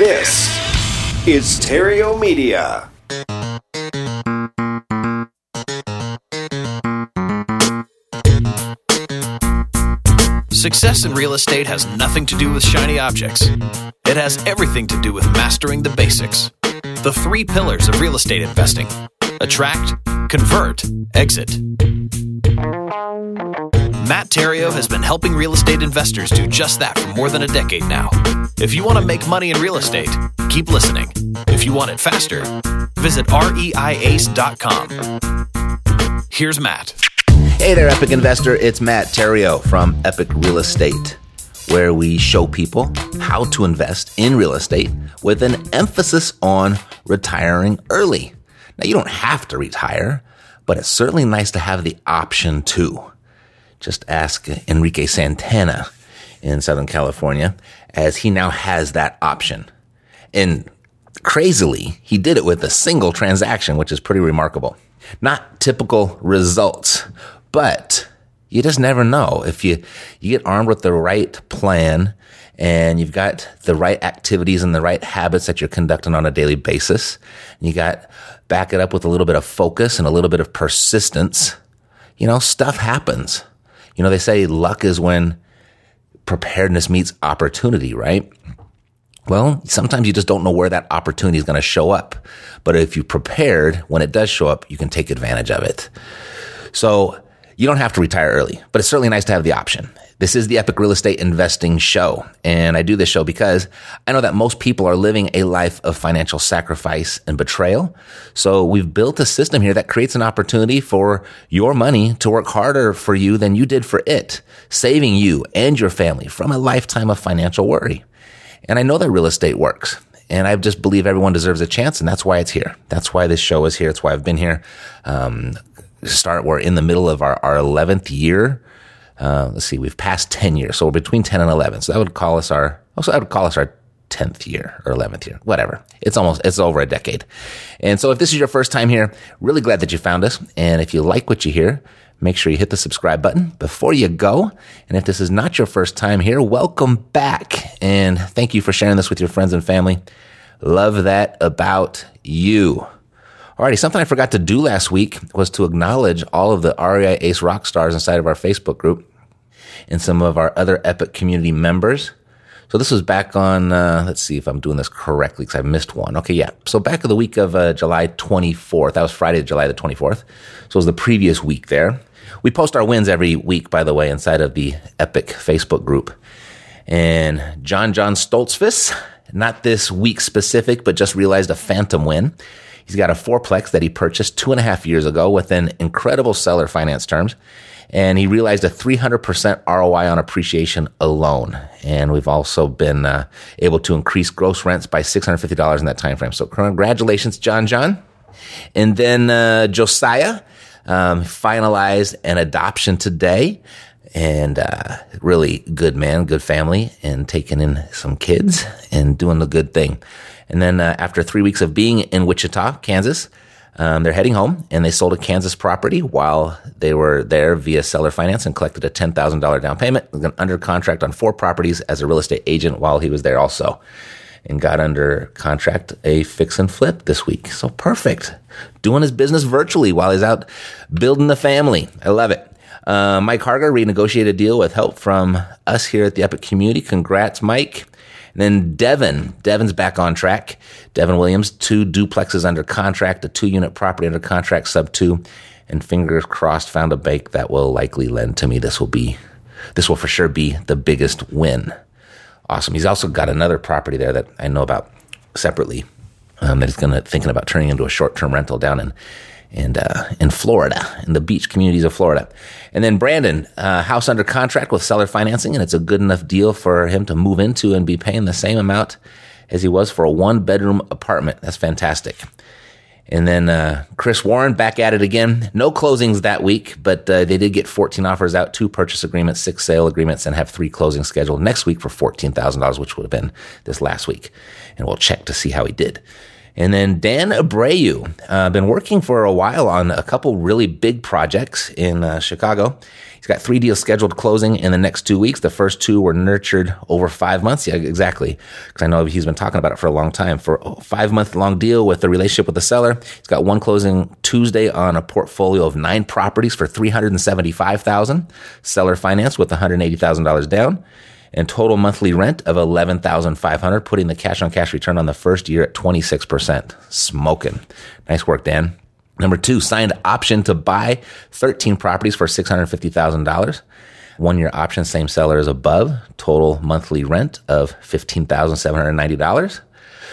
This is Theriault Media. Success in real estate has nothing to do with shiny objects. It has everything to do with mastering the basics. The three pillars of real estate investing attract, convert, exit. Matt Theriault has been helping real estate investors do just that for more than a decade now. If you want to make money in real estate, keep listening. If you want it faster, visit reiace.com. Here's Matt. Hey there, Epic Investor. It's Matt Theriault from Epic Real Estate, where we show people how to invest in real estate with an emphasis on retiring early. Now, you don't have to retire, but it's certainly nice to have the option to. Just ask Enrique Santana in Southern California, as he now has that option. And crazily, he did it with a single transaction, which is pretty remarkable. Not typical results, but you just never know if you, you get armed with the right plan and you've got the right activities and the right habits that you're conducting on a daily basis. And you got back it up with a little bit of focus and a little bit of persistence. You know, stuff happens. You know, they say luck is when preparedness meets opportunity, right? Well, sometimes you just don't know where that opportunity is going to show up. But if you prepared, when it does show up, you can take advantage of it. So you don't have to retire early, but it's certainly nice to have the option. This is the Epic Real Estate Investing Show. And I do this show because I know that most people are living a life of financial sacrifice and betrayal. So we've built a system here that creates an opportunity for your money to work harder for you than you did for it, saving you and your family from a lifetime of financial worry. And I know that real estate works. And I just believe everyone deserves a chance, and that's why it's here. That's why this show is here. It's why I've been here. Um, start, we're in the middle of our, our 11th year uh, let's see, we've passed 10 years. So we're between 10 and 11. So that would call us our, also, I would call us our 10th year or 11th year, whatever. It's almost, it's over a decade. And so if this is your first time here, really glad that you found us. And if you like what you hear, make sure you hit the subscribe button before you go. And if this is not your first time here, welcome back. And thank you for sharing this with your friends and family. Love that about you. Alrighty, something I forgot to do last week was to acknowledge all of the REI Ace rock stars inside of our Facebook group and some of our other Epic community members. So this was back on, uh, let's see if I'm doing this correctly because I missed one. Okay, yeah. So back of the week of uh, July 24th, that was Friday, July the 24th. So it was the previous week there. We post our wins every week, by the way, inside of the Epic Facebook group. And John John Stoltzfus, not this week specific, but just realized a phantom win. He's got a fourplex that he purchased two and a half years ago with an incredible seller finance terms and he realized a 300% ROI on appreciation alone. And we've also been uh, able to increase gross rents by $650 in that time frame. So congratulations, John John. And then uh, Josiah um, finalized an adoption today. And uh, really good man, good family, and taking in some kids and doing the good thing. And then uh, after three weeks of being in Wichita, Kansas, um, they're heading home and they sold a Kansas property while they were there via seller finance and collected a $10,000 down payment. Under contract on four properties as a real estate agent while he was there also and got under contract a fix and flip this week. So perfect. Doing his business virtually while he's out building the family. I love it. Uh, Mike Harger renegotiated a deal with help from us here at the Epic Community. Congrats, Mike. And then Devin, Devin's back on track. Devin Williams, two duplexes under contract, a two unit property under contract, sub two, and fingers crossed found a bank that will likely lend to me. This will be, this will for sure be the biggest win. Awesome. He's also got another property there that I know about separately um, that he's going to thinking about turning into a short term rental down in and uh, in Florida, in the beach communities of Florida. And then Brandon, uh, house under contract with seller financing, and it's a good enough deal for him to move into and be paying the same amount as he was for a one bedroom apartment. That's fantastic. And then uh, Chris Warren back at it again. No closings that week, but uh, they did get 14 offers out, two purchase agreements, six sale agreements, and have three closings scheduled next week for $14,000, which would have been this last week. And we'll check to see how he did. And then Dan Abreu, uh, been working for a while on a couple really big projects in uh, Chicago. He's got three deals scheduled closing in the next two weeks. The first two were nurtured over five months. Yeah, exactly. Because I know he's been talking about it for a long time. For a five month long deal with the relationship with the seller, he's got one closing Tuesday on a portfolio of nine properties for three hundred and seventy five thousand. Seller finance with one hundred eighty thousand dollars down and total monthly rent of 11500 putting the cash on cash return on the first year at 26%. Smoking. Nice work, Dan. Number two, signed option to buy 13 properties for $650,000. One year option, same seller as above. Total monthly rent of $15,790.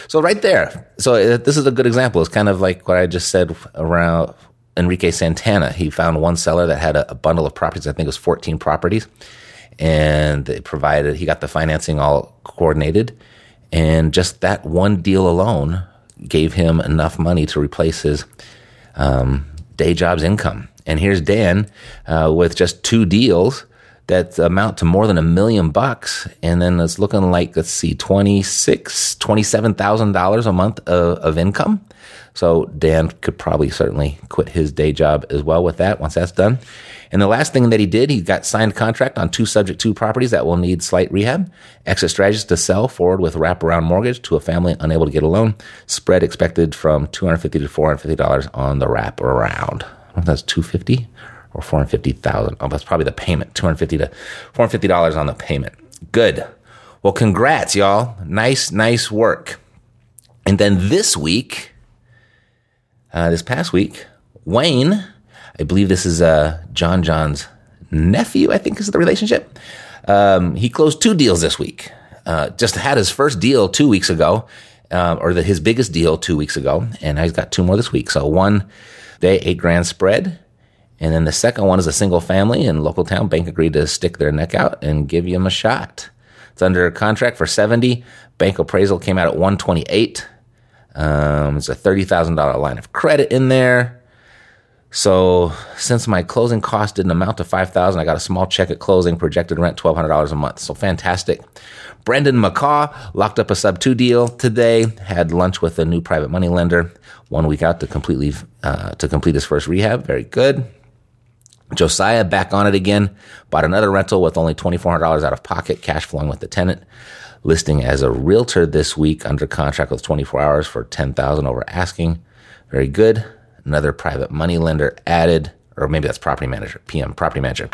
So right there. So uh, this is a good example. It's kind of like what I just said around Enrique Santana. He found one seller that had a, a bundle of properties. I think it was 14 properties and they provided, he got the financing all coordinated. And just that one deal alone gave him enough money to replace his um, day job's income. And here's Dan uh, with just two deals that amount to more than a million bucks. And then it's looking like, let's see, $26,000, $27,000 a month of, of income. So Dan could probably certainly quit his day job as well with that once that's done. And the last thing that he did, he got signed contract on two subject two properties that will need slight rehab. Exit strategies to sell forward with wraparound mortgage to a family unable to get a loan. Spread expected from $250 to $450 on the wraparound. I that's 250 or 450,000. Oh, that's probably the payment. 250 to $450 on the payment. Good. Well, congrats, y'all. Nice, nice work. And then this week, uh, this past week, Wayne I believe this is uh, John John's nephew, I think is the relationship. Um, he closed two deals this week. Uh, just had his first deal two weeks ago, uh, or the, his biggest deal two weeks ago, and he's got two more this week. So one, they eight grand spread, and then the second one is a single family in local town. Bank agreed to stick their neck out and give him a shot. It's under contract for seventy. Bank appraisal came out at one twenty eight. Um, it's a thirty thousand dollar line of credit in there. So since my closing cost didn't amount to five thousand, I got a small check at closing, projected rent twelve hundred dollars a month. So fantastic. Brendan McCaw locked up a sub two deal today. Had lunch with a new private money lender one week out to completely uh, to complete his first rehab. Very good. Josiah back on it again. Bought another rental with only twenty four hundred dollars out of pocket, cash flowing with the tenant. Listing as a realtor this week under contract with twenty four hours for ten thousand over asking. Very good another private money lender added, or maybe that's property manager, PM, property manager.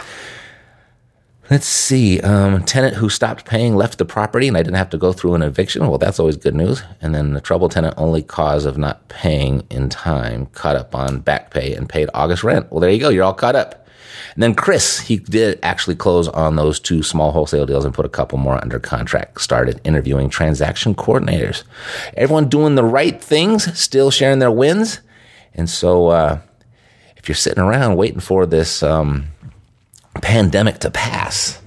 Let's see. Um, tenant who stopped paying left the property and I didn't have to go through an eviction. Well, that's always good news. And then the trouble tenant only cause of not paying in time, caught up on back pay and paid August rent. Well, there you go. You're all caught up. And then Chris, he did actually close on those two small wholesale deals and put a couple more under contract. Started interviewing transaction coordinators. Everyone doing the right things, still sharing their wins. And so, uh, if you're sitting around waiting for this um, pandemic to pass,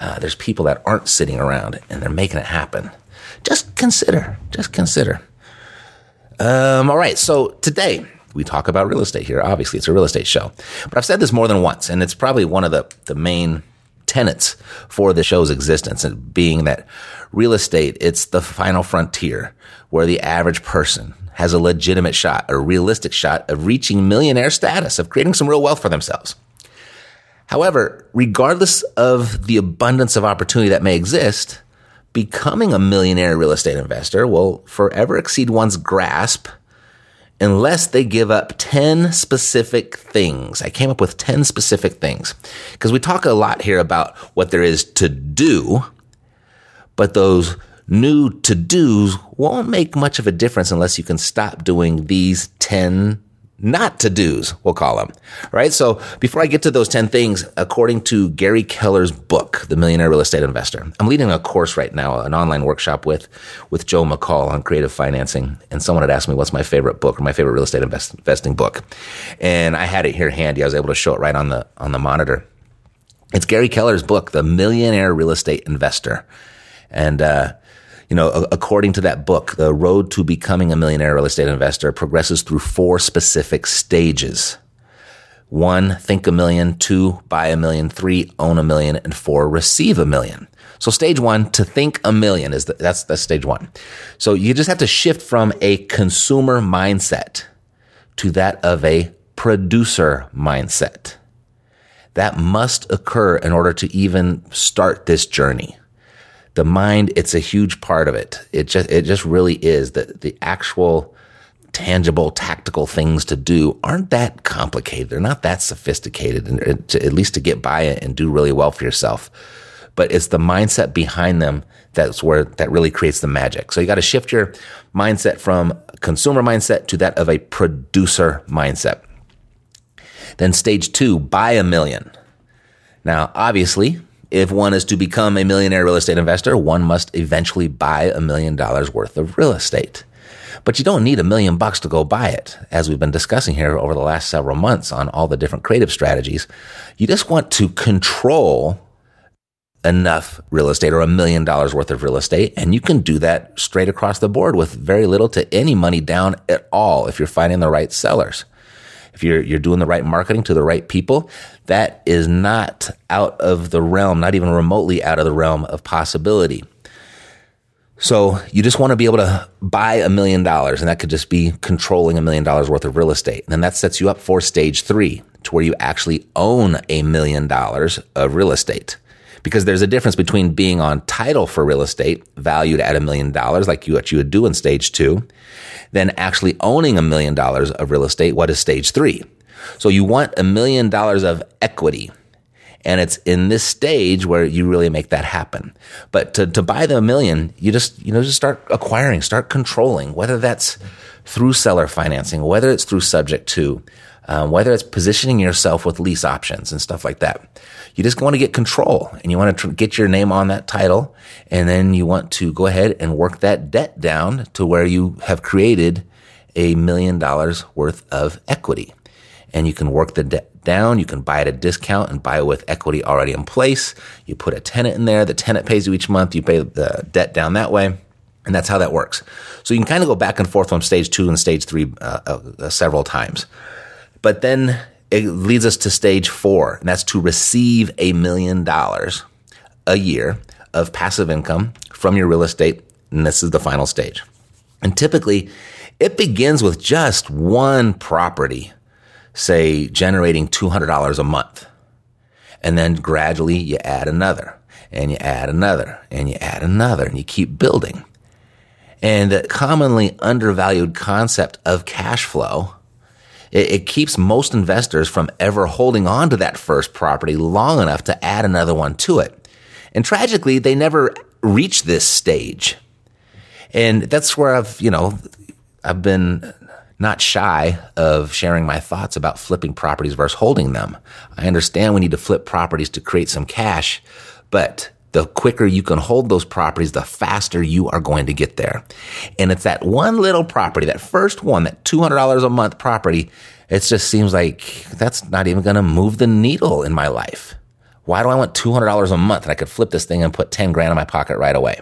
uh, there's people that aren't sitting around and they're making it happen. Just consider. Just consider. Um, all right. So today we talk about real estate here. Obviously, it's a real estate show, but I've said this more than once, and it's probably one of the the main tenets for the show's existence, and being that real estate it's the final frontier where the average person has a legitimate shot, a realistic shot of reaching millionaire status, of creating some real wealth for themselves. However, regardless of the abundance of opportunity that may exist, becoming a millionaire real estate investor will forever exceed one's grasp unless they give up 10 specific things. I came up with 10 specific things because we talk a lot here about what there is to do, but those new to dos won't make much of a difference unless you can stop doing these 10 not to dos, we'll call them. Right. So before I get to those 10 things, according to Gary Keller's book, The Millionaire Real Estate Investor, I'm leading a course right now, an online workshop with, with Joe McCall on creative financing. And someone had asked me what's my favorite book or my favorite real estate invest, investing book. And I had it here handy. I was able to show it right on the, on the monitor. It's Gary Keller's book, The Millionaire Real Estate Investor. And, uh, you know, according to that book, the road to becoming a millionaire real estate investor progresses through four specific stages. One, think a million. Two, buy a million. Three, own a million. And four, receive a million. So stage one, to think a million is the, that's, that's stage one. So you just have to shift from a consumer mindset to that of a producer mindset. That must occur in order to even start this journey. The mind, it's a huge part of it. It just, it just really is that the actual tangible, tactical things to do aren't that complicated. They're not that sophisticated, and to, at least to get by it and do really well for yourself. But it's the mindset behind them that's where that really creates the magic. So you got to shift your mindset from consumer mindset to that of a producer mindset. Then stage two, buy a million. Now, obviously, if one is to become a millionaire real estate investor, one must eventually buy a million dollars worth of real estate. But you don't need a million bucks to go buy it, as we've been discussing here over the last several months on all the different creative strategies. You just want to control enough real estate or a million dollars worth of real estate. And you can do that straight across the board with very little to any money down at all if you're finding the right sellers. If you're, you're doing the right marketing to the right people, that is not out of the realm, not even remotely out of the realm of possibility. So you just want to be able to buy a million dollars, and that could just be controlling a million dollars worth of real estate. And then that sets you up for stage three, to where you actually own a million dollars of real estate. Because there's a difference between being on title for real estate, valued at a million dollars, like you, what you would do in stage two, than actually owning a million dollars of real estate. What is stage three? So you want a million dollars of equity. And it's in this stage where you really make that happen. But to, to buy the million, you just, you know, just start acquiring, start controlling, whether that's through seller financing, whether it's through subject to, um, whether it's positioning yourself with lease options and stuff like that. You just want to get control and you want to tr- get your name on that title. And then you want to go ahead and work that debt down to where you have created a million dollars worth of equity. And you can work the debt down. You can buy at a discount and buy with equity already in place. You put a tenant in there. The tenant pays you each month. You pay the debt down that way. And that's how that works. So you can kind of go back and forth from stage two and stage three uh, uh, several times. But then it leads us to stage four, and that's to receive a million dollars a year of passive income from your real estate. And this is the final stage. And typically, it begins with just one property, say generating $200 a month. And then gradually you add another, and you add another, and you add another, and you keep building. And the commonly undervalued concept of cash flow it, it keeps most investors from ever holding on to that first property long enough to add another one to it. And tragically, they never reach this stage. And that's where I've, you know, I've been not shy of sharing my thoughts about flipping properties versus holding them. I understand we need to flip properties to create some cash, but the quicker you can hold those properties, the faster you are going to get there. And it's that one little property, that first one, that $200 a month property. It just seems like that's not even going to move the needle in my life. Why do I want $200 a month? And I could flip this thing and put 10 grand in my pocket right away.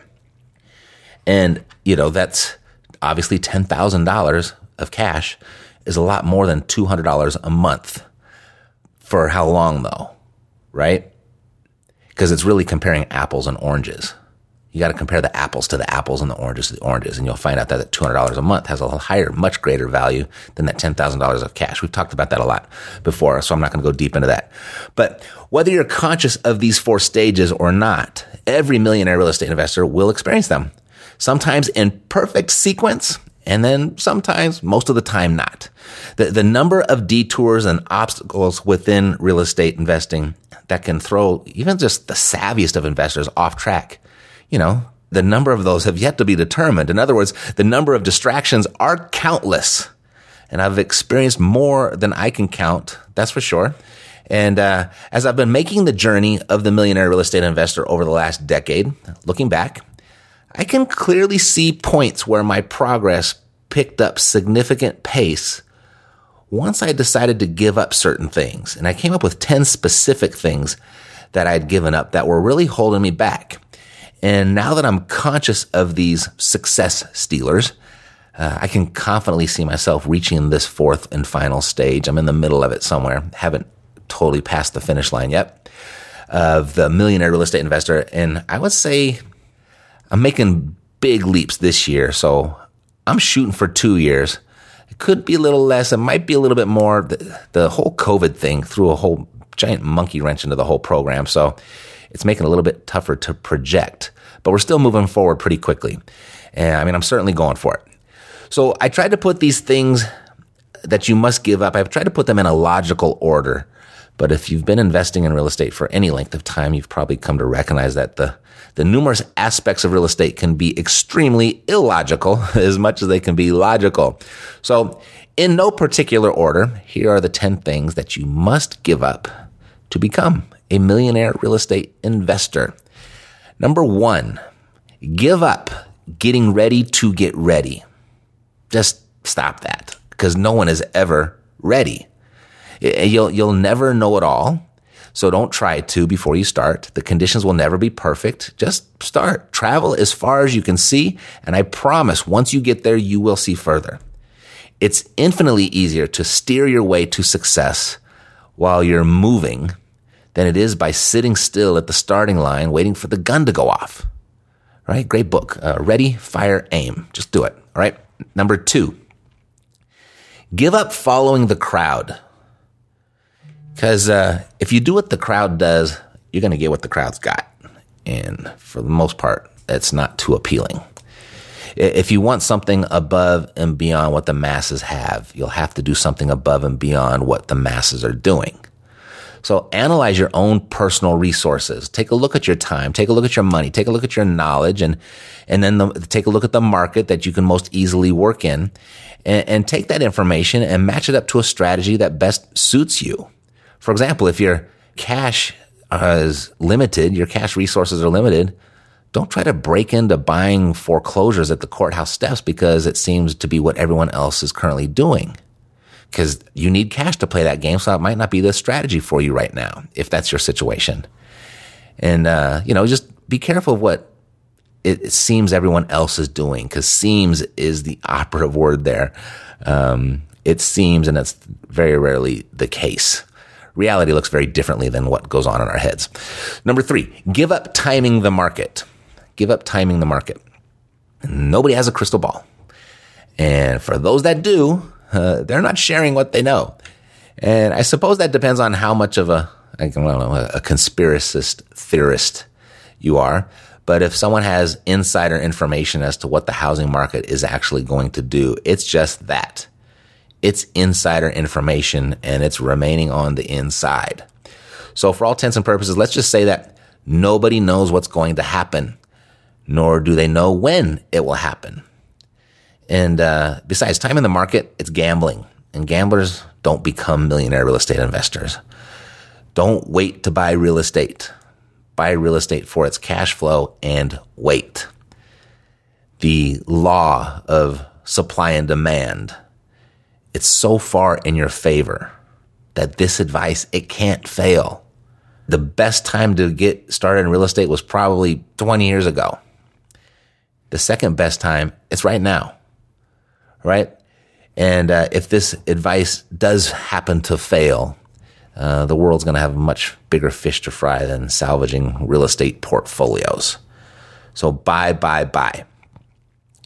And, you know, that's obviously $10,000 of cash is a lot more than $200 a month. For how long though? Right? Because it's really comparing apples and oranges. You got to compare the apples to the apples and the oranges to the oranges, and you'll find out that that $200 a month has a higher, much greater value than that $10,000 of cash. We've talked about that a lot before, so I'm not going to go deep into that. But whether you're conscious of these four stages or not, every millionaire real estate investor will experience them. Sometimes in perfect sequence, and then sometimes, most of the time, not. The, the number of detours and obstacles within real estate investing that can throw even just the savviest of investors off track. You know, the number of those have yet to be determined. In other words, the number of distractions are countless. And I've experienced more than I can count, that's for sure. And uh, as I've been making the journey of the millionaire real estate investor over the last decade, looking back, I can clearly see points where my progress picked up significant pace once I decided to give up certain things, and I came up with 10 specific things that I'd given up that were really holding me back. And now that I'm conscious of these success stealers, uh, I can confidently see myself reaching this fourth and final stage. I'm in the middle of it somewhere. Haven't totally passed the finish line yet of the millionaire real estate investor. And I would say I'm making big leaps this year. So I'm shooting for two years. It could be a little less. It might be a little bit more. The, the whole COVID thing threw a whole giant monkey wrench into the whole program. So it's making it a little bit tougher to project, but we're still moving forward pretty quickly. And I mean, I'm certainly going for it. So I tried to put these things that you must give up. I've tried to put them in a logical order. But if you've been investing in real estate for any length of time, you've probably come to recognize that the, the numerous aspects of real estate can be extremely illogical as much as they can be logical. So, in no particular order, here are the 10 things that you must give up to become a millionaire real estate investor. Number one, give up getting ready to get ready. Just stop that because no one is ever ready. You'll, you'll never know it all. So don't try to before you start. The conditions will never be perfect. Just start. Travel as far as you can see. And I promise once you get there, you will see further. It's infinitely easier to steer your way to success while you're moving than it is by sitting still at the starting line waiting for the gun to go off. Right? Great book. Uh, Ready, fire, aim. Just do it. All right. Number two, give up following the crowd. Because uh, if you do what the crowd does, you're going to get what the crowd's got. And for the most part, that's not too appealing. If you want something above and beyond what the masses have, you'll have to do something above and beyond what the masses are doing. So analyze your own personal resources. Take a look at your time. Take a look at your money. Take a look at your knowledge and, and then the, take a look at the market that you can most easily work in and, and take that information and match it up to a strategy that best suits you. For example, if your cash is limited, your cash resources are limited, don't try to break into buying foreclosures at the courthouse steps because it seems to be what everyone else is currently doing. Because you need cash to play that game, so it might not be the strategy for you right now, if that's your situation. And, uh, you know, just be careful of what it, seems everyone else is doing, because seems is the operative word there. Um, it seems, and that's very rarely the case reality looks very differently than what goes on in our heads. Number three, give up timing the market. Give up timing the market. Nobody has a crystal ball. And for those that do, uh, they're not sharing what they know. And I suppose that depends on how much of a, I don't know, a conspiracist theorist you are. But if someone has insider information as to what the housing market is actually going to do, it's just that it's insider information and it's remaining on the inside. So, for all intents and purposes, let's just say that nobody knows what's going to happen, nor do they know when it will happen. And uh, besides, time in the market, it's gambling, and gamblers don't become millionaire real estate investors. Don't wait to buy real estate. Buy real estate for its cash flow and wait. The law of supply and demand it's so far in your favor that this advice, it can't fail. The best time to get started in real estate was probably 20 years ago. The second best time, it's right now, right? And uh, if this advice does happen to fail, uh, the world's going to have much bigger fish to fry than salvaging real estate portfolios. So buy, buy, buy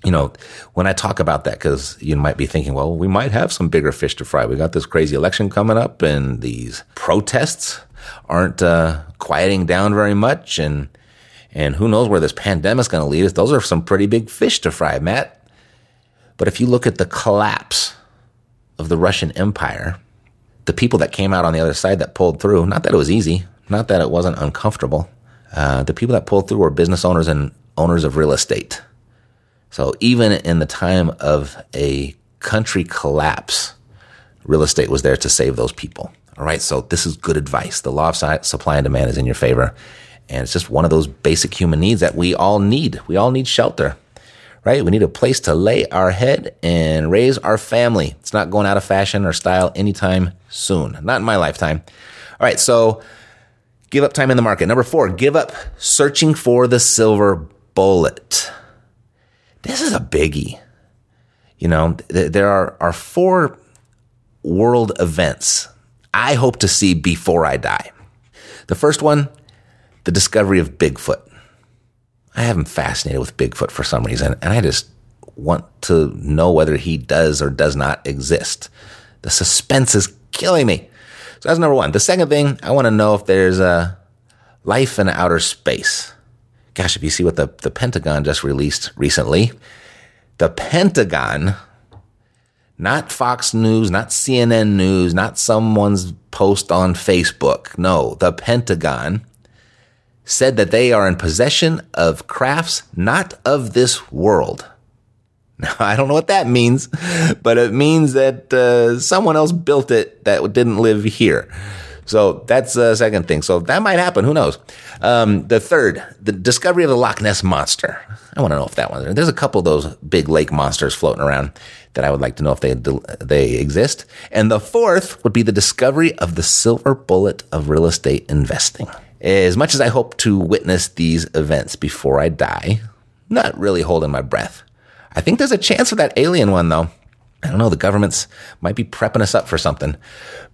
you know, when I talk about that, because you might be thinking, well, we might have some bigger fish to fry. We got this crazy election coming up, and these protests aren't uh, quieting down very much, and and who knows where this pandemic's going to lead us? Those are some pretty big fish to fry, Matt. But if you look at the collapse of the Russian Empire, the people that came out on the other side that pulled through, not that it was easy, not that it wasn't uncomfortable, uh, the people that pulled through were business owners and owners of real estate so even in the time of a country collapse, real estate was there to save those people. All right. So this is good advice. The law of supply and demand is in your favor. And it's just one of those basic human needs that we all need. We all need shelter, right? We need a place to lay our head and raise our family. It's not going out of fashion or style anytime soon. Not in my lifetime. All right. So give up time in the market. Number four, give up searching for the silver bullet. This is a biggie. You know, th- there are, are four world events I hope to see before I die. The first one, the discovery of Bigfoot. I have been fascinated with Bigfoot for some reason, and I just want to know whether he does or does not exist. The suspense is killing me. So that's number one. The second thing, I want to know if there's a life in outer space. Gosh, if you see what the, the Pentagon just released recently, the Pentagon, not Fox News, not CNN News, not someone's post on Facebook. No, the Pentagon said that they are in possession of crafts not of this world. Now, I don't know what that means, but it means that uh, someone else built it that didn't live here. So that's the second thing. So that might happen. Who knows? Um, the third, the discovery of the Loch Ness monster. I want to know if that one. There's a couple of those big lake monsters floating around that I would like to know if they they exist. And the fourth would be the discovery of the silver bullet of real estate investing. As much as I hope to witness these events before I die, not really holding my breath. I think there's a chance for that alien one though. I don't know. The governments might be prepping us up for something,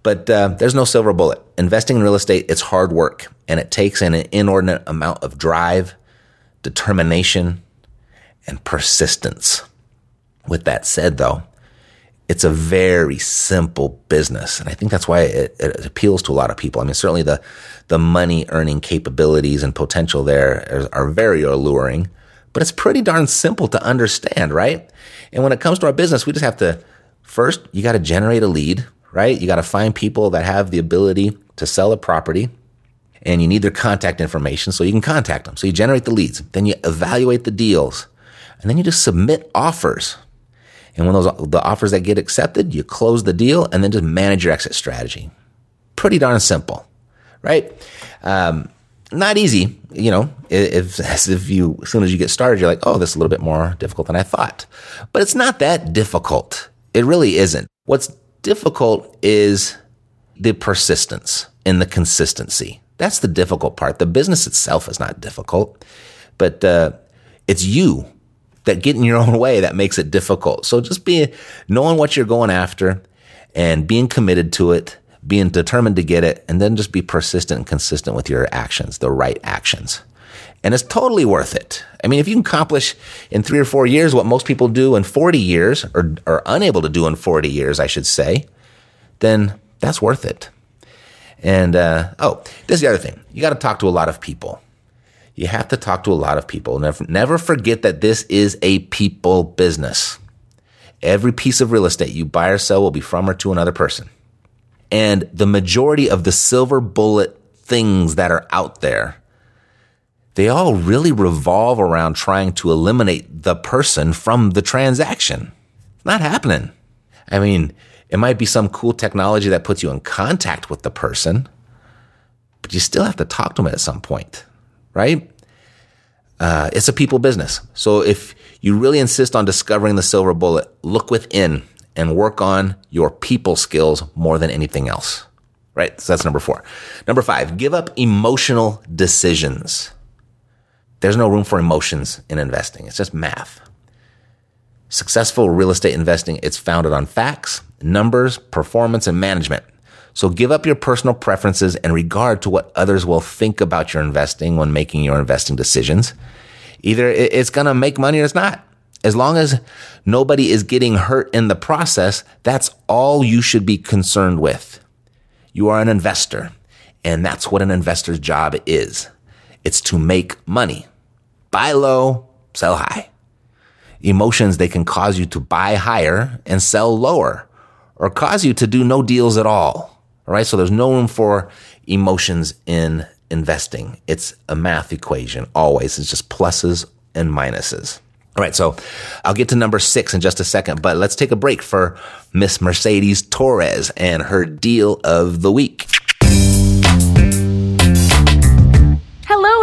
but uh, there's no silver bullet. Investing in real estate, it's hard work and it takes an inordinate amount of drive, determination, and persistence. With that said, though, it's a very simple business. And I think that's why it, it, appeals to a lot of people. I mean, certainly the, the money earning capabilities and potential there are, are very alluring, but it's pretty darn simple to understand, right? And when it comes to our business, we just have to first, you got to generate a lead, right? You got to find people that have the ability to sell a property and you need their contact information so you can contact them. So you generate the leads, then you evaluate the deals, and then you just submit offers. And when those the offers that get accepted, you close the deal and then just manage your exit strategy. Pretty darn simple, right? Um, not easy, you know, if, as if you, as soon as you get started, you're like, oh, this is a little bit more difficult than I thought. But it's not that difficult. It really isn't. What's difficult is the persistence and the consistency. That's the difficult part. The business itself is not difficult, but uh, it's you that get in your own way that makes it difficult. So just be knowing what you're going after and being committed to it being determined to get it, and then just be persistent and consistent with your actions, the right actions. And it's totally worth it. I mean, if you can accomplish in three or four years what most people do in 40 years, or are unable to do in 40 years, I should say, then that's worth it. And, uh, oh, this is the other thing. You got to talk to a lot of people. You have to talk to a lot of people. Never, never forget that this is a people business. Every piece of real estate you buy or sell will be from or to another person. And the majority of the silver bullet things that are out there, they all really revolve around trying to eliminate the person from the transaction. It's not happening. I mean, it might be some cool technology that puts you in contact with the person, but you still have to talk to them at some point, right? Uh, it's a people business. So if you really insist on discovering the silver bullet, look within and work on your people skills more than anything else. Right? So that's number four. Number five, give up emotional decisions. There's no room for emotions in investing. It's just math. Successful real estate investing, it's founded on facts, numbers, performance, and management. So give up your personal preferences and regard to what others will think about your investing when making your investing decisions. Either it's going to make money or it's not. As long as nobody is getting hurt in the process, that's all you should be concerned with. You are an investor, and that's what an investor's job is. It's to make money. Buy low, sell high. Emotions, they can cause you to buy higher and sell lower, or cause you to do no deals at all. All right. So there's no room for emotions in investing. It's a math equation always. It's just pluses and minuses. All right, so I'll get to number six in just a second, but let's take a break for Miss Mercedes Torres and her deal of the week.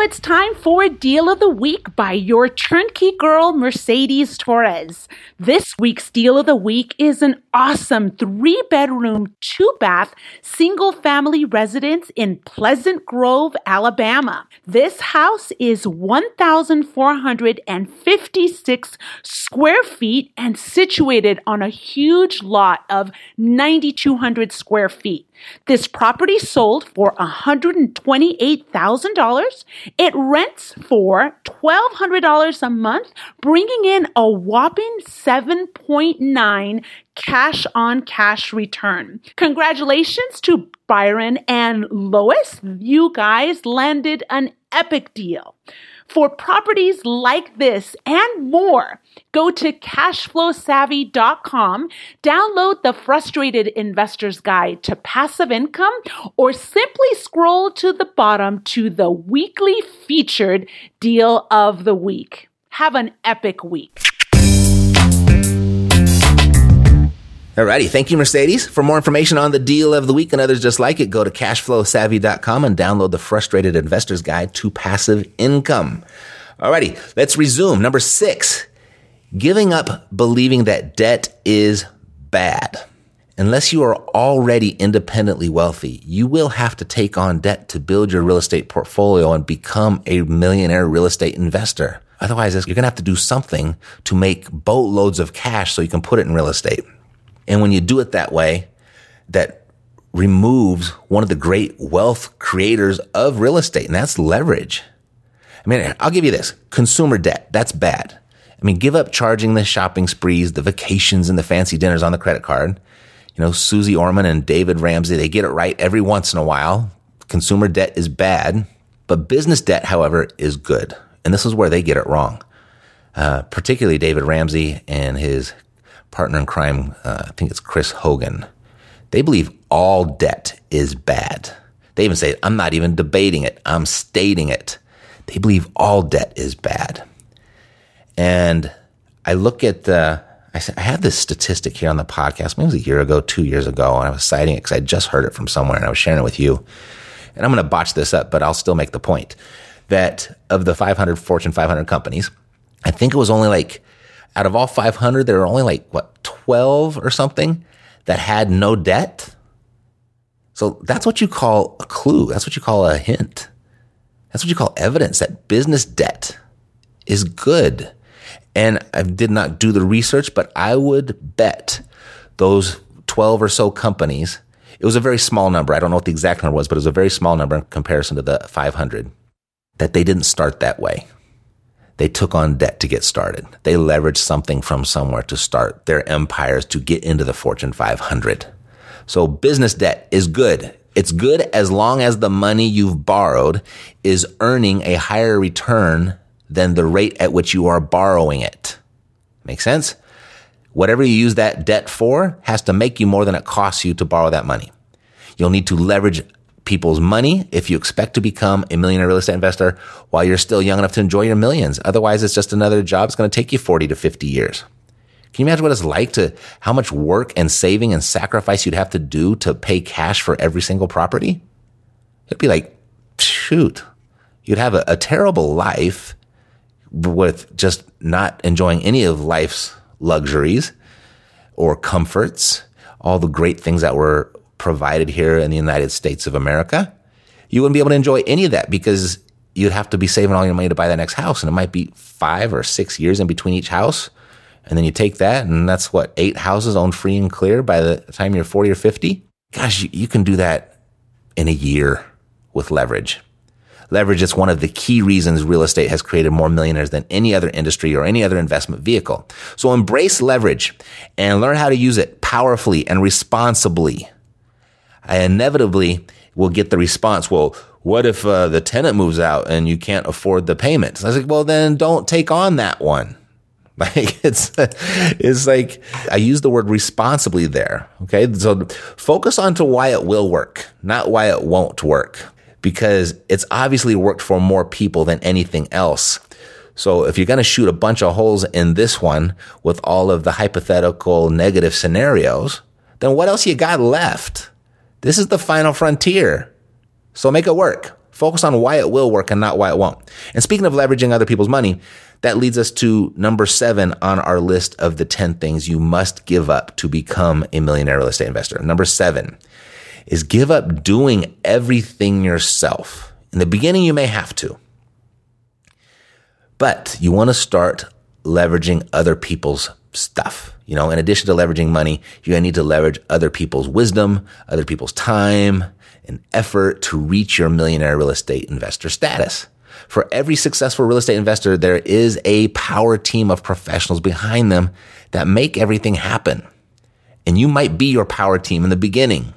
It's time for a Deal of the Week by your turnkey girl, Mercedes Torres. This week's Deal of the Week is an awesome three bedroom, two bath, single family residence in Pleasant Grove, Alabama. This house is 1,456 square feet and situated on a huge lot of 9,200 square feet. This property sold for $128,000. It rents for $1,200 a month, bringing in a whopping 7.9 cash on cash return. Congratulations to Byron and Lois. You guys landed an epic deal. For properties like this and more, go to cashflowsavvy.com, download the Frustrated Investor's Guide to Passive Income, or simply scroll to the bottom to the weekly featured deal of the week. Have an epic week. Alrighty, thank you, Mercedes. For more information on the deal of the week and others just like it, go to cashflowsavvy.com and download the Frustrated Investor's Guide to Passive Income. Alrighty, let's resume. Number six, giving up believing that debt is bad. Unless you are already independently wealthy, you will have to take on debt to build your real estate portfolio and become a millionaire real estate investor. Otherwise, you're going to have to do something to make boatloads of cash so you can put it in real estate. And when you do it that way, that removes one of the great wealth creators of real estate, and that's leverage. I mean, I'll give you this consumer debt. That's bad. I mean, give up charging the shopping sprees, the vacations, and the fancy dinners on the credit card. You know, Susie Orman and David Ramsey, they get it right every once in a while. Consumer debt is bad, but business debt, however, is good. And this is where they get it wrong. Uh, particularly David Ramsey and his partner in crime, uh, I think it's Chris Hogan, they believe all debt is bad. They even say, I'm not even debating it, I'm stating it. They believe all debt is bad. And I look at the, I, I had this statistic here on the podcast, maybe it was a year ago, two years ago, and I was citing it because I just heard it from somewhere and I was sharing it with you. And I'm going to botch this up, but I'll still make the point that of the 500 Fortune 500 companies, I think it was only like out of all 500, there were only like, what, 12 or something that had no debt. So that's what you call a clue. That's what you call a hint. That's what you call evidence that business debt is good. And I did not do the research, but I would bet those 12 or so companies, it was a very small number. I don't know what the exact number was, but it was a very small number in comparison to the 500, that they didn't start that way. They took on debt to get started. They leveraged something from somewhere to start their empires to get into the Fortune 500. So business debt is good. It's good as long as the money you've borrowed is earning a higher return than the rate at which you are borrowing it. Make sense? Whatever you use that debt for has to make you more than it costs you to borrow that money. You'll need to leverage people's money if you expect to become a millionaire real estate investor while you're still young enough to enjoy your millions. Otherwise, it's just another job. It's going to take you 40 to 50 years. Can you imagine what it's like to how much work and saving and sacrifice you'd have to do to pay cash for every single property? It'd be like, shoot, you'd have a, a terrible life with just not enjoying any of life's luxuries or comforts, all the great things that were provided here in the United States of America, you wouldn't be able to enjoy any of that because you'd have to be saving all your money to buy that next house. And it might be five or six years in between each house. And then you take that, and that's what, eight houses owned free and clear by the time you're 40 or 50? Gosh, you, you can do that in a year with leverage. Leverage is one of the key reasons real estate has created more millionaires than any other industry or any other investment vehicle. So embrace leverage and learn how to use it powerfully and responsibly. I inevitably will get the response, well, what if uh, the tenant moves out and you can't afford the payments? I was like, well, then don't take on that one. Like it's, it's like I use the word responsibly there. Okay. So focus on to why it will work, not why it won't work, because it's obviously worked for more people than anything else. So if you're going to shoot a bunch of holes in this one with all of the hypothetical negative scenarios, then what else you got left? This is the final frontier. So make it work. Focus on why it will work and not why it won't. And speaking of leveraging other people's money, that leads us to number seven on our list of the 10 things you must give up to become a millionaire real estate investor. Number seven is give up doing everything yourself. In the beginning, you may have to, but you want to start leveraging other people's stuff. You know, in addition to leveraging money, you're going to need to leverage other people's wisdom, other people's time and effort to reach your millionaire real estate investor status. For every successful real estate investor, there is a power team of professionals behind them that make everything happen. And you might be your power team in the beginning,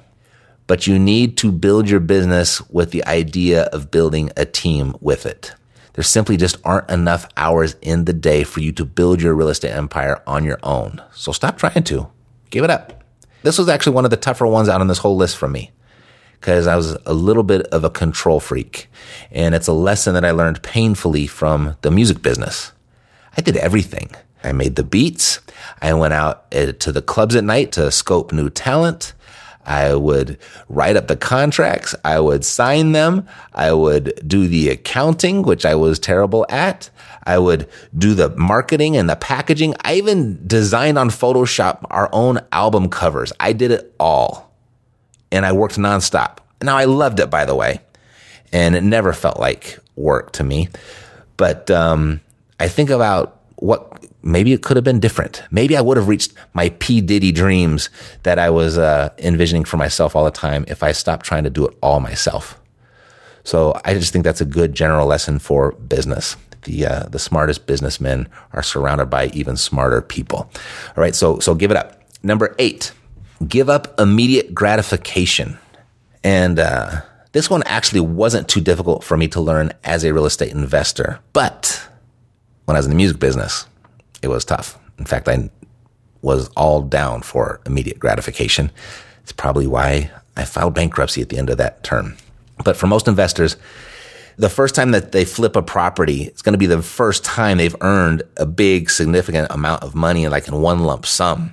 but you need to build your business with the idea of building a team with it. There simply just aren't enough hours in the day for you to build your real estate empire on your own. So stop trying to. Give it up. This was actually one of the tougher ones out on this whole list for me because I was a little bit of a control freak. And it's a lesson that I learned painfully from the music business. I did everything. I made the beats. I went out eh, to the clubs at night to scope new talent. I would write up the contracts. I would sign them. I would do the accounting, which I was terrible at. I would do the marketing and the packaging. I even designed on Photoshop our own album covers. I did it all. And I worked nonstop. Now I loved it, by the way. And it never felt like work to me. But, um, I think about what maybe it could have been different. Maybe I would have reached my P. Diddy dreams that I was uh, envisioning for myself all the time if I stopped trying to do it all myself. So I just think that's a good general lesson for business. The uh, the smartest businessmen are surrounded by even smarter people. All right, so so give it up. Number eight, give up immediate gratification. And uh, this one actually wasn't too difficult for me to learn as a real estate investor, but when I was in the music business, it was tough. In fact, I was all down for immediate gratification. It's probably why I filed bankruptcy at the end of that term. But for most investors, the first time that they flip a property, it's going to be the first time they've earned a big, significant amount of money, like in one lump sum.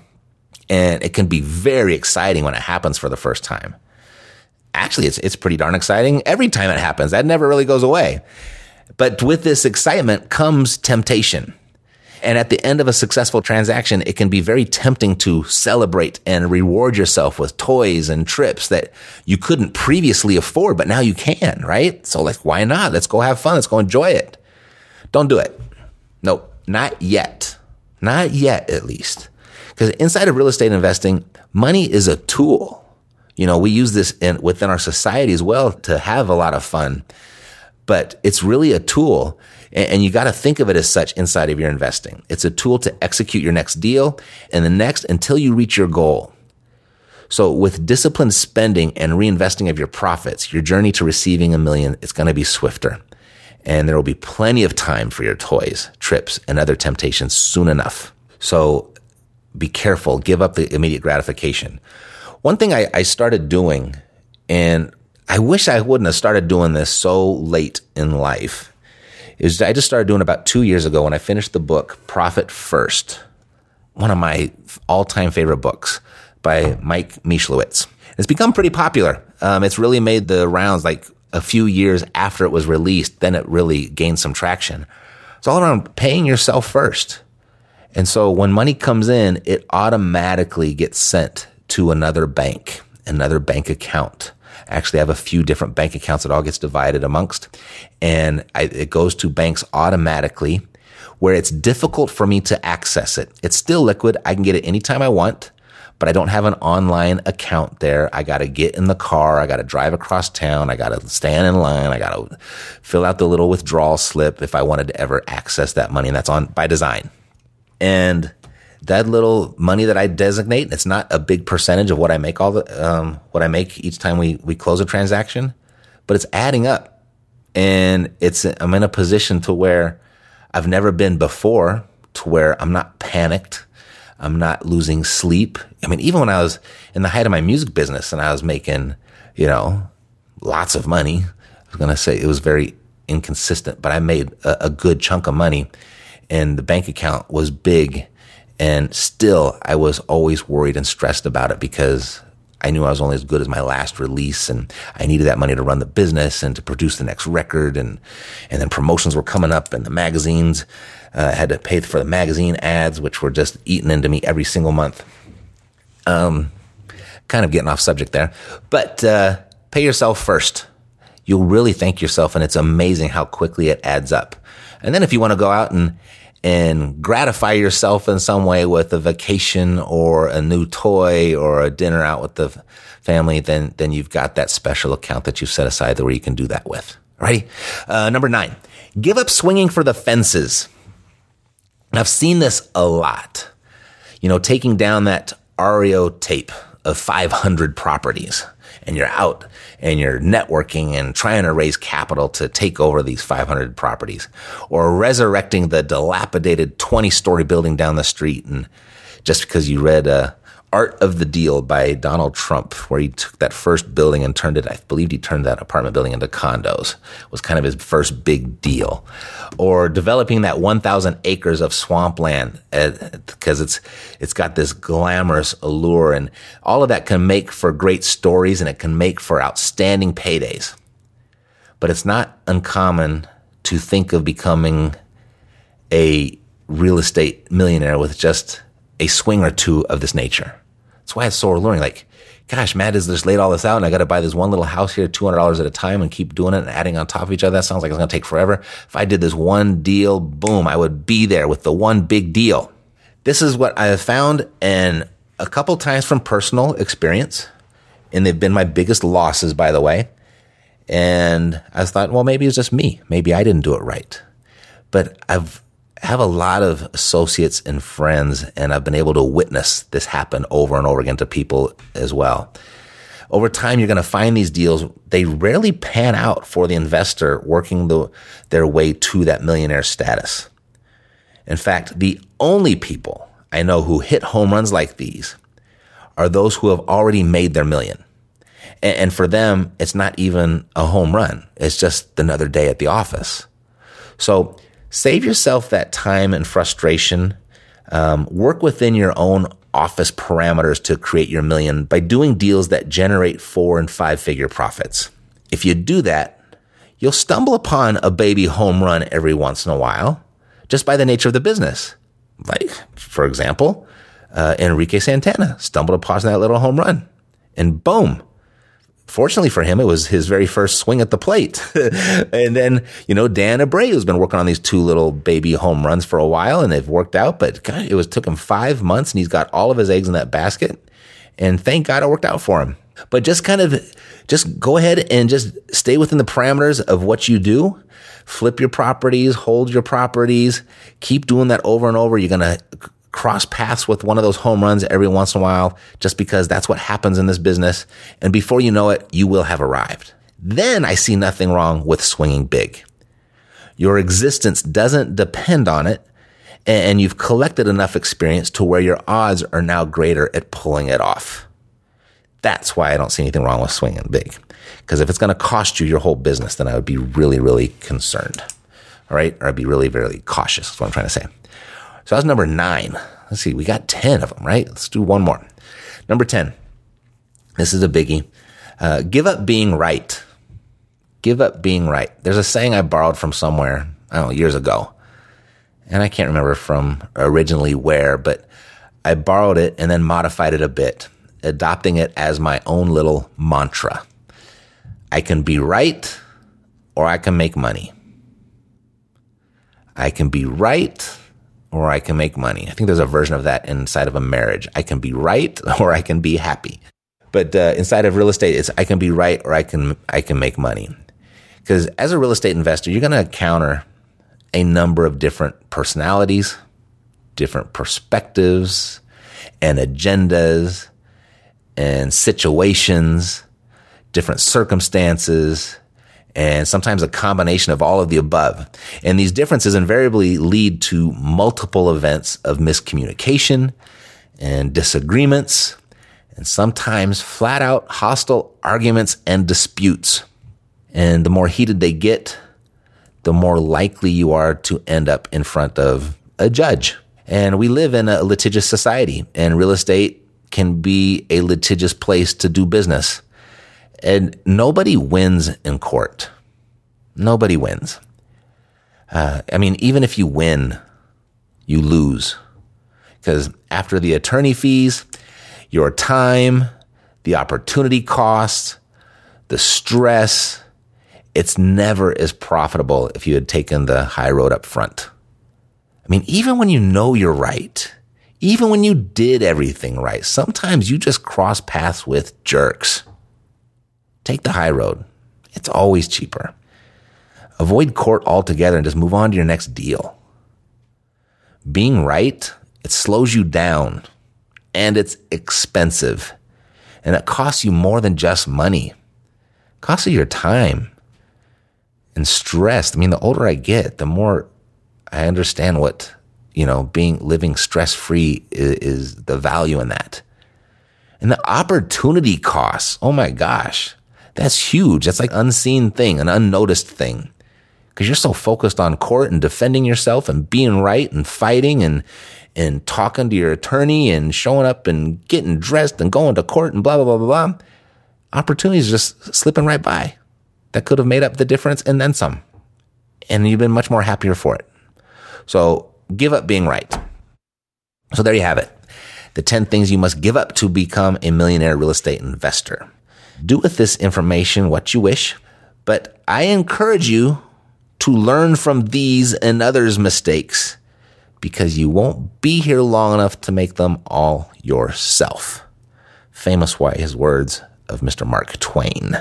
And it can be very exciting when it happens for the first time. Actually, it's, it's pretty darn exciting every time it happens. That never really goes away. But with this excitement comes temptation. And at the end of a successful transaction, it can be very tempting to celebrate and reward yourself with toys and trips that you couldn't previously afford, but now you can, right? So like, why not? Let's go have fun. Let's go enjoy it. Don't do it. Nope. Not yet. Not yet, at least. Because inside of real estate investing, money is a tool. You know, we use this in, within our society as well to have a lot of fun, but it's really a tool and you got to think of it as such inside of your investing. It's a tool to execute your next deal and the next until you reach your goal. So with disciplined spending and reinvesting of your profits, your journey to receiving a million is going to be swifter. And there will be plenty of time for your toys, trips, and other temptations soon enough. So be careful. Give up the immediate gratification. One thing I, I started doing, and I wish I wouldn't have started doing this so late in life, is I just started doing about two years ago when I finished the book Profit First, one of my all time favorite books by Mike Michalowicz. It's become pretty popular. Um, it's really made the rounds like a few years after it was released. Then it really gained some traction. It's all around paying yourself first. And so when money comes in, it automatically gets sent to another bank, another bank account actually have a few different bank accounts that all gets divided amongst. And I, it goes to banks automatically where it's difficult for me to access it. It's still liquid. I can get it anytime I want, but I don't have an online account there. I got to get in the car. I got to drive across town. I got to stand in line. I got to fill out the little withdrawal slip if I wanted to ever access that money. And that's on by design. And that little money that I designate, it's not a big percentage of what I make all the, um, what I make each time we, we close a transaction, but it's adding up. And it's, I'm in a position to where I've never been before to where I'm not panicked. I'm not losing sleep. I mean, even when I was in the height of my music business and I was making, you know, lots of money, I was going to say it was very inconsistent, but I made a, a good chunk of money and the bank account was big and still, I was always worried and stressed about it because I knew I was only as good as my last release and I needed that money to run the business and to produce the next record. And, and then promotions were coming up and the magazines, uh, had to pay for the magazine ads, which were just eating into me every single month. Um, kind of getting off subject there, but, uh, pay yourself first. You'll really thank yourself and it's amazing how quickly it adds up. And then if you want to go out and, and gratify yourself in some way with a vacation or a new toy or a dinner out with the family, then, then you've got that special account that you've set aside where you can do that with. Ready? Uh, number nine, give up swinging for the fences. I've seen this a lot. You know, taking down that REO tape of 500 properties and you're out and you're networking and trying to raise capital to take over these 500 properties or resurrecting the dilapidated 20 story building down the street. And just because you read, uh, Art of the Deal by Donald Trump, where he took that first building and turned it, I believe he turned that apartment building into condos, was kind of his first big deal. Or developing that 1,000 acres of swampland, because uh, it's, it's got this glamorous allure and all of that can make for great stories and it can make for outstanding paydays. But it's not uncommon to think of becoming a real estate millionaire with just a swing or two of this nature. That's why it's so alluring. Like, gosh, Matt has just laid all this out and I got to buy this one little house here, $200 at a time and keep doing it and adding on top of each other. That sounds like it's going to take forever. If I did this one deal, boom, I would be there with the one big deal. This is what I have found and a couple times from personal experience. And they've been my biggest losses, by the way. And I thought, well, maybe it's just me. Maybe I didn't do it right. But I've have a lot of associates and friends, and I've been able to witness this happen over and over again to people as well. Over time, you're going to find these deals. They rarely pan out for the investor working the, their way to that millionaire status. In fact, the only people I know who hit home runs like these are those who have already made their million. And, and for them, it's not even a home run. It's just another day at the office. So Save yourself that time and frustration. Um, work within your own office parameters to create your million by doing deals that generate four and five figure profits. If you do that, you'll stumble upon a baby home run every once in a while just by the nature of the business. Like, for example, uh, Enrique Santana stumbled upon that little home run and boom, fortunately for him, it was his very first swing at the plate. and then, you know, Dan Abreu has been working on these two little baby home runs for a while and they've worked out, but God, it was took him five months and he's got all of his eggs in that basket. And thank God it worked out for him. But just kind of, just go ahead and just stay within the parameters of what you do. Flip your properties, hold your properties, keep doing that over and over. You're going to cross paths with one of those home runs every once in a while just because that's what happens in this business. And before you know it, you will have arrived. Then I see nothing wrong with swinging big. Your existence doesn't depend on it. And you've collected enough experience to where your odds are now greater at pulling it off. That's why I don't see anything wrong with swinging big. Because if it's going to cost you your whole business, then I would be really, really concerned. All right. Or I'd be really, really cautious. That's what I'm trying to say. So that's number nine. Let's see, we got 10 of them, right? Let's do one more. Number 10. This is a biggie. Uh, give up being right. Give up being right. There's a saying I borrowed from somewhere, I don't know, years ago. And I can't remember from originally where, but I borrowed it and then modified it a bit, adopting it as my own little mantra. I can be right or I can make money. I can be right or I can make money. I think there's a version of that inside of a marriage. I can be right or I can be happy. But uh, inside of real estate, it's I can be right or I can I can make money. Because as a real estate investor, you're going to encounter a number of different personalities, different perspectives, and agendas, and situations, different circumstances, and sometimes a combination of all of the above. And these differences invariably lead to multiple events of miscommunication and disagreements, and sometimes flat out hostile arguments and disputes. And the more heated they get, the more likely you are to end up in front of a judge. And we live in a litigious society, and real estate can be a litigious place to do business. And nobody wins in court. Nobody wins. Uh, I mean, even if you win, you lose. Because after the attorney fees, your time, the opportunity costs, the stress, it's never as profitable if you had taken the high road up front. I mean, even when you know you're right, even when you did everything right, sometimes you just cross paths with jerks. Take the high road. It's always cheaper. Avoid court altogether and just move on to your next deal. Being right, it slows you down and it's expensive. And it costs you more than just money. It costs you your time and stress. I mean, the older I get, the more I understand what, you know, being living stress free is, is the value in that. And the opportunity costs. Oh my gosh. That's huge. That's like unseen thing, an unnoticed thing. Cause you're so focused on court and defending yourself and being right and fighting and, and talking to your attorney and showing up and getting dressed and going to court and blah, blah, blah, blah, blah. Opportunities just slipping right by that could have made up the difference and then some. And you've been much more happier for it. So give up being right. So there you have it. The 10 things you must give up to become a millionaire real estate investor. Do with this information what you wish, but I encourage you to learn from these and others' mistakes because you won't be here long enough to make them all yourself. Famous wise words of Mr. Mark Twain.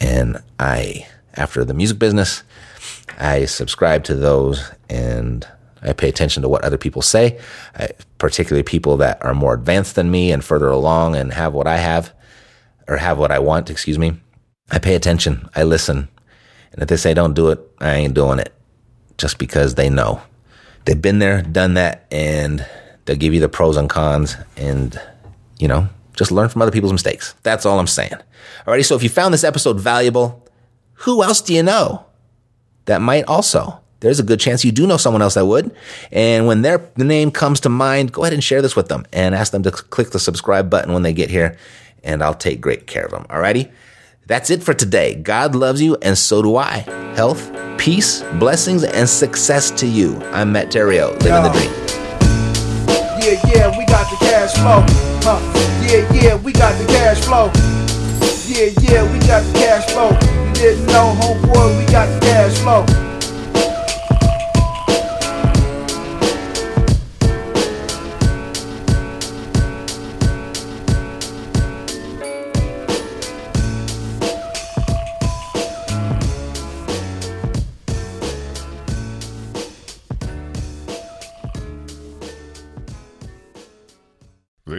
And I, after the music business, I subscribe to those and I pay attention to what other people say, I, particularly people that are more advanced than me and further along and have what I have or have what I want, excuse me. I pay attention. I listen. And if they say don't do it, I ain't doing it just because they know. They've been there, done that, and they'll give you the pros and cons and, you know, just learn from other people's mistakes. That's all I'm saying. Alrighty, so if you found this episode valuable, who else do you know that might also? There's a good chance you do know someone else that would. And when their name comes to mind, go ahead and share this with them and ask them to click the subscribe button when they get here, and I'll take great care of them. Alrighty? That's it for today. God loves you, and so do I. Health, peace, blessings, and success to you. I'm Matt Theriault, living the dream. Yeah, yeah, we got the cash flow. Huh. Yeah, yeah, we got the cash flow. Yeah, yeah, we got the cash flow. You didn't know, homeboy, we got the cash flow.